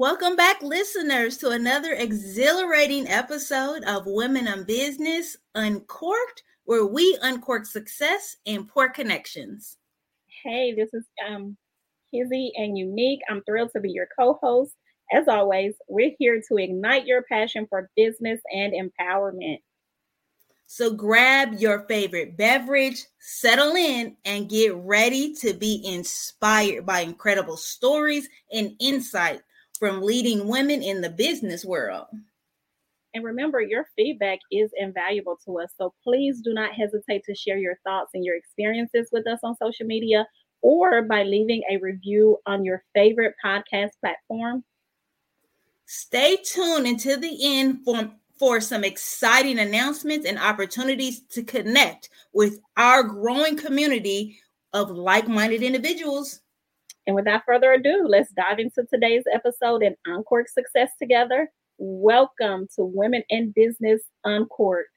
Welcome back, listeners, to another exhilarating episode of Women in Business Uncorked, where we uncork success and pour connections. Hey, this is um, Kizzy and Unique. I'm thrilled to be your co host. As always, we're here to ignite your passion for business and empowerment. So grab your favorite beverage, settle in, and get ready to be inspired by incredible stories and insight from leading women in the business world. And remember, your feedback is invaluable to us. So please do not hesitate to share your thoughts and your experiences with us on social media or by leaving a review on your favorite podcast platform. Stay tuned until the end for, for some exciting announcements and opportunities to connect with our growing community of like minded individuals. And without further ado, let's dive into today's episode and uncork success together. Welcome to Women in Business Uncorked.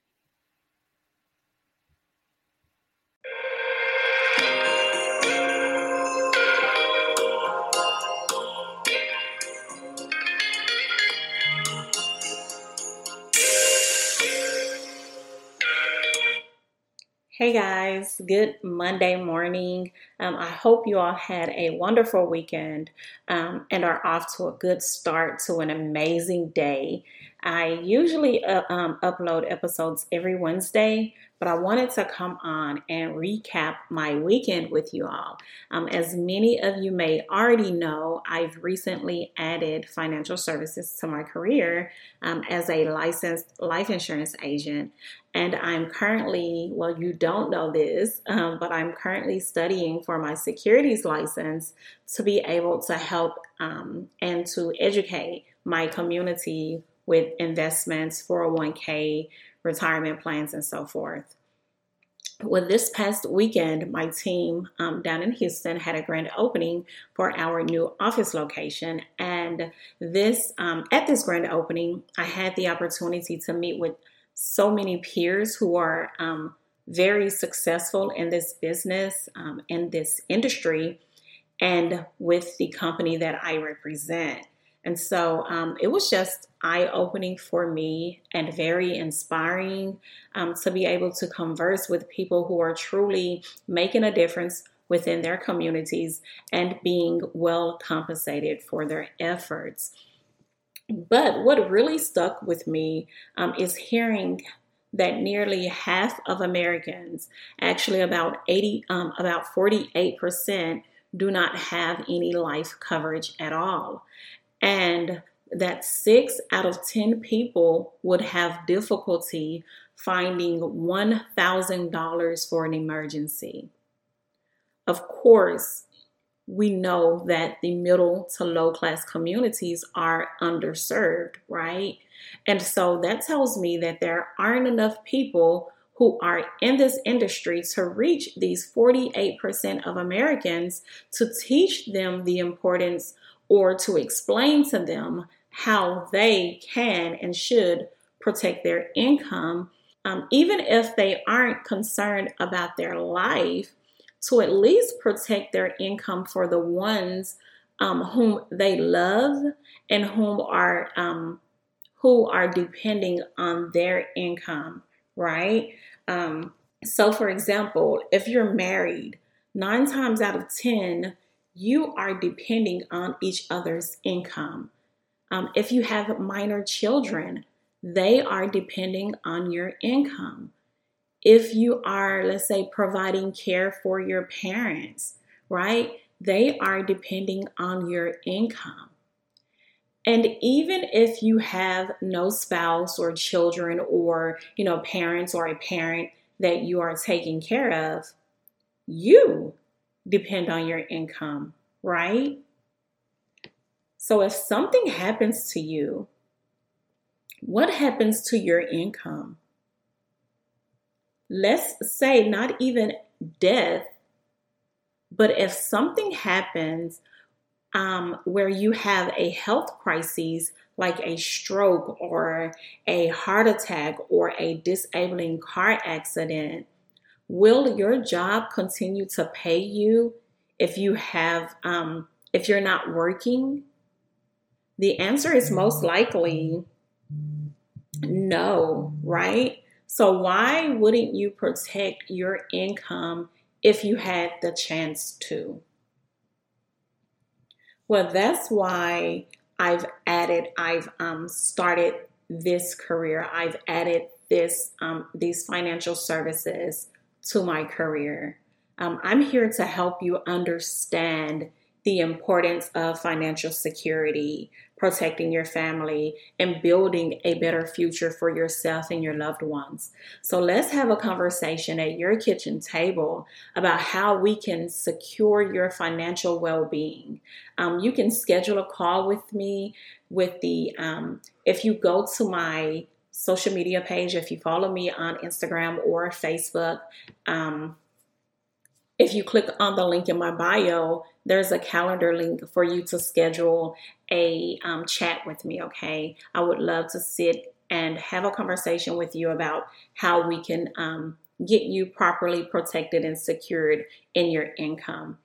Hey guys, good Monday morning. Um, I hope you all had a wonderful weekend um, and are off to a good start to an amazing day. I usually uh, um, upload episodes every Wednesday, but I wanted to come on and recap my weekend with you all. Um, as many of you may already know, I've recently added financial services to my career um, as a licensed life insurance agent. And I'm currently, well, you don't know this, um, but I'm currently studying for my securities license to be able to help um, and to educate my community with investments, 401k, retirement plans, and so forth. Well, this past weekend, my team um, down in Houston had a grand opening for our new office location. And this, um, at this grand opening, I had the opportunity to meet with so many peers who are um, very successful in this business, um, in this industry, and with the company that I represent. And so um, it was just eye opening for me and very inspiring um, to be able to converse with people who are truly making a difference within their communities and being well compensated for their efforts. But what really stuck with me um, is hearing that nearly half of Americans, actually about 80, um, about 48%, do not have any life coverage at all and that six out of 10 people would have difficulty finding $1,000 for an emergency. Of course, we know that the middle to low class communities are underserved, right? And so that tells me that there aren't enough people who are in this industry to reach these 48% of Americans to teach them the importance or to explain to them how they can and should protect their income, um, even if they aren't concerned about their life, to at least protect their income for the ones um, whom they love and whom are um, who are depending on their income, right? Um, so, for example, if you're married, nine times out of ten, you are depending on each other's income. Um, if you have minor children, they are depending on your income. If you are, let's say, providing care for your parents, right? They are depending on your income. And even if you have no spouse or children or, you know, parents or a parent that you are taking care of, you depend on your income, right? So if something happens to you, what happens to your income? Let's say not even death, but if something happens um, where you have a health crisis like a stroke or a heart attack or a disabling car accident, Will your job continue to pay you if you have um, if you're not working? The answer is most likely no, right? So, why wouldn't you protect your income if you had the chance to? Well, that's why I've added, I've um, started this career. I've added this um, these financial services to my career. Um, I'm here to help you understand the importance of financial security, protecting your family, and building a better future for yourself and your loved ones. So, let's have a conversation at your kitchen table about how we can secure your financial well being. Um, you can schedule a call with me with the, um, if you go to my social media page, if you follow me on Instagram or Facebook, um, if you click on the link in my bio, there's a calendar link for you to schedule a um, chat with me. Okay. I would love to sit and have a conversation with you about how we can um, get you properly protected and secured in your income.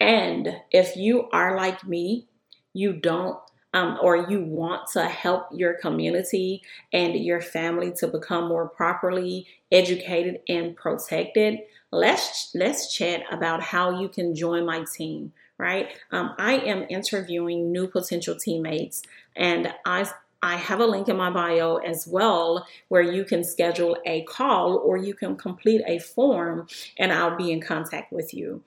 And if you are like me, you don't um, or you want to help your community and your family to become more properly educated and protected, let's let's chat about how you can join my team. Right? Um, I am interviewing new potential teammates, and I I have a link in my bio as well where you can schedule a call or you can complete a form, and I'll be in contact with you.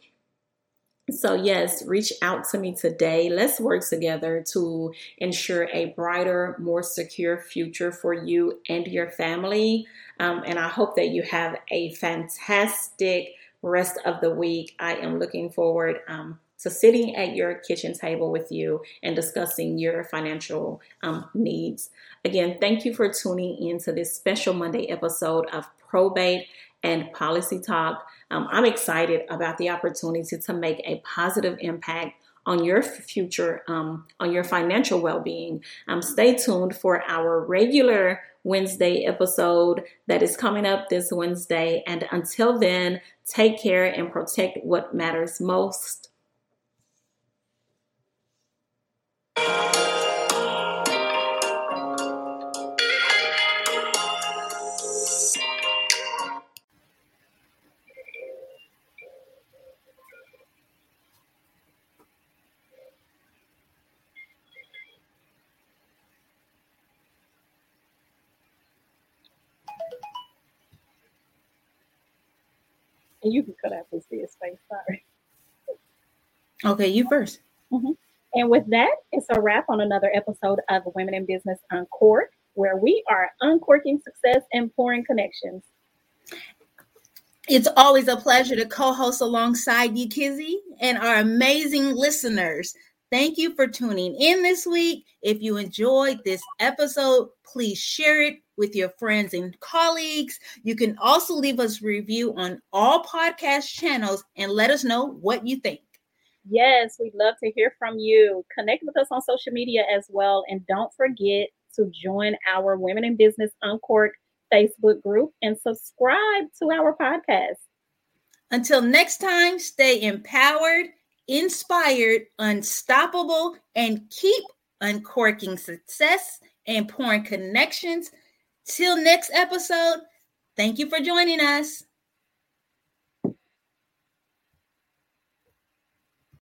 So, yes, reach out to me today. Let's work together to ensure a brighter, more secure future for you and your family. Um, and I hope that you have a fantastic rest of the week. I am looking forward um, to sitting at your kitchen table with you and discussing your financial um, needs. Again, thank you for tuning in to this special Monday episode of Probate and Policy Talk. Um, I'm excited about the opportunity to make a positive impact on your future, um, on your financial well being. Um, stay tuned for our regular Wednesday episode that is coming up this Wednesday. And until then, take care and protect what matters most. And you can cut out this dead space. Sorry. Okay, you 1st mm-hmm. And with that, it's a wrap on another episode of Women in Business Uncorked, where we are uncorking success and pouring connections. It's always a pleasure to co host alongside you, Kizzy, and our amazing listeners. Thank you for tuning in this week. If you enjoyed this episode, please share it with your friends and colleagues. You can also leave us review on all podcast channels and let us know what you think. Yes, we'd love to hear from you. Connect with us on social media as well. And don't forget to join our Women in Business Uncorked Facebook group and subscribe to our podcast. Until next time, stay empowered inspired, unstoppable, and keep uncorking success and pouring connections. Till next episode, thank you for joining us.